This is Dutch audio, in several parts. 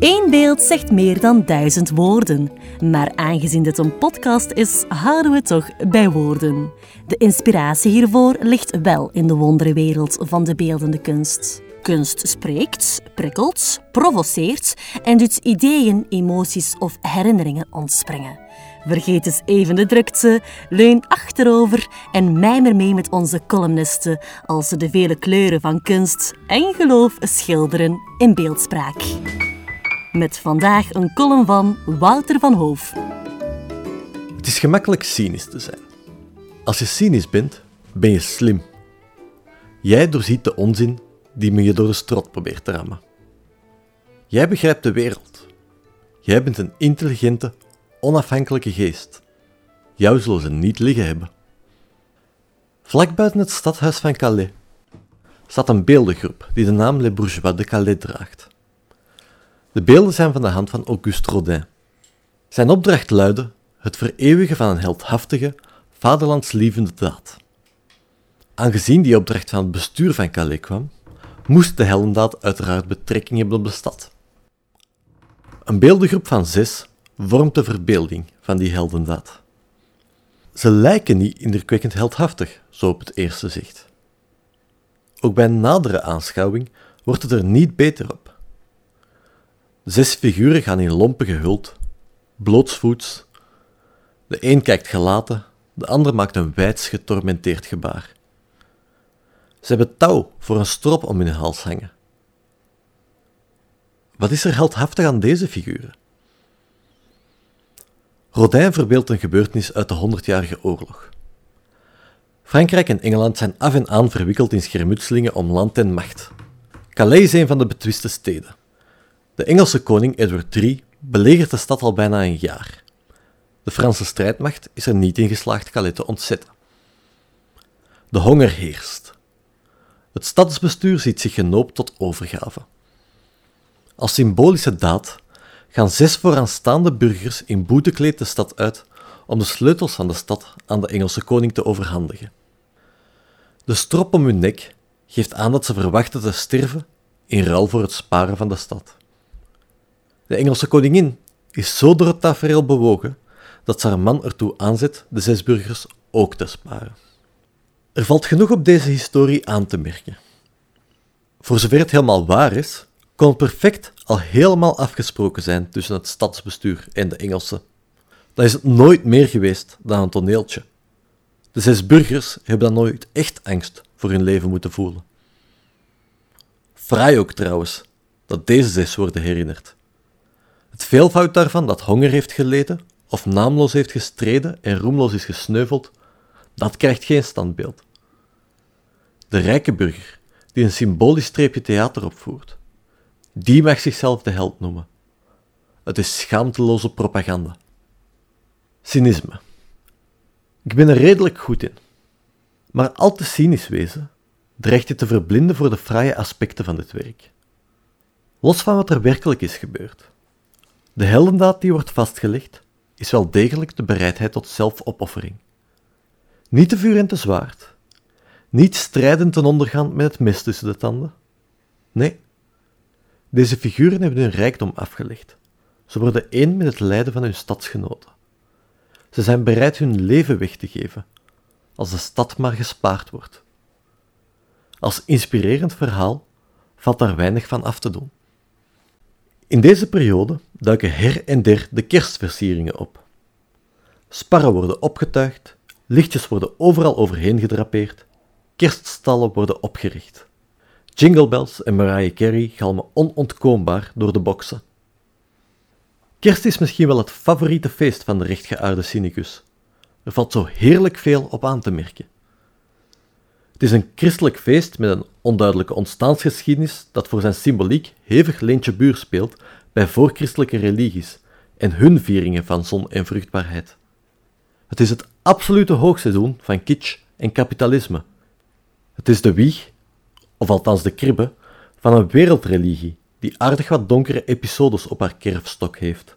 Eén beeld zegt meer dan duizend woorden. Maar aangezien dit een podcast is, houden we toch bij woorden. De inspiratie hiervoor ligt wel in de wonderenwereld van de beeldende kunst. Kunst spreekt, prikkelt, provoceert en doet ideeën, emoties of herinneringen ontspringen. Vergeet eens even de drukte, leun achterover en mijmer mee met onze columnisten als ze de vele kleuren van kunst en geloof schilderen in beeldspraak. Met vandaag een column van Wouter van Hoof. Het is gemakkelijk cynisch te zijn. Als je cynisch bent, ben je slim. Jij doorziet de onzin die men je door de strot probeert te rammen. Jij begrijpt de wereld. Jij bent een intelligente, onafhankelijke geest. Jou zullen ze niet liggen hebben. Vlak buiten het stadhuis van Calais staat een beeldengroep die de naam Les Bourgeois de Calais draagt. De beelden zijn van de hand van Auguste Rodin. Zijn opdracht luidde het vereeuwigen van een heldhaftige, vaderlandslievende daad. Aangezien die opdracht van het bestuur van Calais kwam, moest de heldendaad uiteraard betrekking hebben op de stad. Een beeldengroep van zes vormt de verbeelding van die heldendaad. Ze lijken niet indrukwekkend heldhaftig, zo op het eerste zicht. Ook bij nadere aanschouwing wordt het er niet beter op. Zes figuren gaan in lompen gehuld, blootsvoets. De een kijkt gelaten, de ander maakt een wijds getormenteerd gebaar. Ze hebben touw voor een strop om hun hals hangen. Wat is er heldhaftig aan deze figuren? Rodin verbeeldt een gebeurtenis uit de Honderdjarige Oorlog. Frankrijk en Engeland zijn af en aan verwikkeld in schermutselingen om land en macht. Calais is een van de betwiste steden. De Engelse koning Edward III belegert de stad al bijna een jaar. De Franse strijdmacht is er niet in geslaagd Calais te ontzetten. De honger heerst. Het stadsbestuur ziet zich genoopt tot overgave. Als symbolische daad gaan zes vooraanstaande burgers in boetekleed de stad uit om de sleutels van de stad aan de Engelse koning te overhandigen. De strop om hun nek geeft aan dat ze verwachten te sterven in ruil voor het sparen van de stad. De Engelse koningin is zo door het tafereel bewogen dat ze haar man ertoe aanzet de zes burgers ook te sparen. Er valt genoeg op deze historie aan te merken. Voor zover het helemaal waar is, kon het perfect al helemaal afgesproken zijn tussen het stadsbestuur en de Engelsen. Dat is het nooit meer geweest dan een toneeltje. De zes burgers hebben dan nooit echt angst voor hun leven moeten voelen. Fraai ook trouwens dat deze zes worden herinnerd. Het veelvoud daarvan dat honger heeft geleden, of naamloos heeft gestreden en roemloos is gesneuveld, dat krijgt geen standbeeld. De rijke burger, die een symbolisch streepje theater opvoert, die mag zichzelf de held noemen. Het is schaamteloze propaganda. Cynisme. Ik ben er redelijk goed in. Maar al te cynisch wezen dreigt je te verblinden voor de fraaie aspecten van dit werk. Los van wat er werkelijk is gebeurd. De heldendaad die wordt vastgelegd, is wel degelijk de bereidheid tot zelfopoffering. Niet te vuur en te zwaard. Niet strijdend ten ondergaan met het mes tussen de tanden. Nee, deze figuren hebben hun rijkdom afgelegd. Ze worden één met het lijden van hun stadsgenoten. Ze zijn bereid hun leven weg te geven, als de stad maar gespaard wordt. Als inspirerend verhaal valt daar weinig van af te doen. In deze periode duiken her en der de kerstversieringen op. Sparren worden opgetuigd, lichtjes worden overal overheen gedrapeerd, kerststallen worden opgericht. Jingle Bells en Mariah Carey galmen onontkoombaar door de boksen. Kerst is misschien wel het favoriete feest van de rechtgeaarde cynicus. Er valt zo heerlijk veel op aan te merken. Het is een christelijk feest met een onduidelijke ontstaansgeschiedenis dat voor zijn symboliek hevig leentje buur speelt bij voorchristelijke religies en hun vieringen van zon en vruchtbaarheid. Het is het absolute hoogseizoen van kitsch en kapitalisme. Het is de wieg of althans de kribbe, van een wereldreligie die aardig wat donkere episodes op haar kerfstok heeft.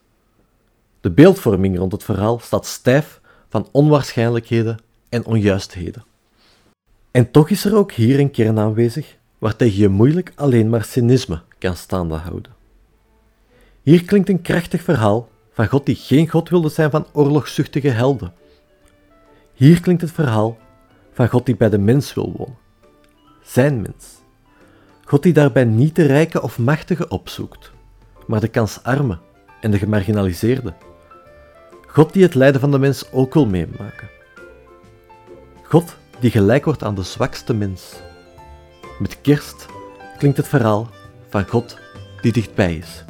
De beeldvorming rond het verhaal staat stijf van onwaarschijnlijkheden en onjuistheden. En toch is er ook hier een kern aanwezig waartegen je moeilijk alleen maar cynisme kan staande houden. Hier klinkt een krachtig verhaal van God die geen God wilde zijn van oorlogszuchtige helden. Hier klinkt het verhaal van God die bij de mens wil wonen. Zijn mens. God die daarbij niet de rijke of machtige opzoekt, maar de kansarme en de gemarginaliseerde. God die het lijden van de mens ook wil meemaken. God die gelijk wordt aan de zwakste mens. Met kerst klinkt het verhaal van God die dichtbij is.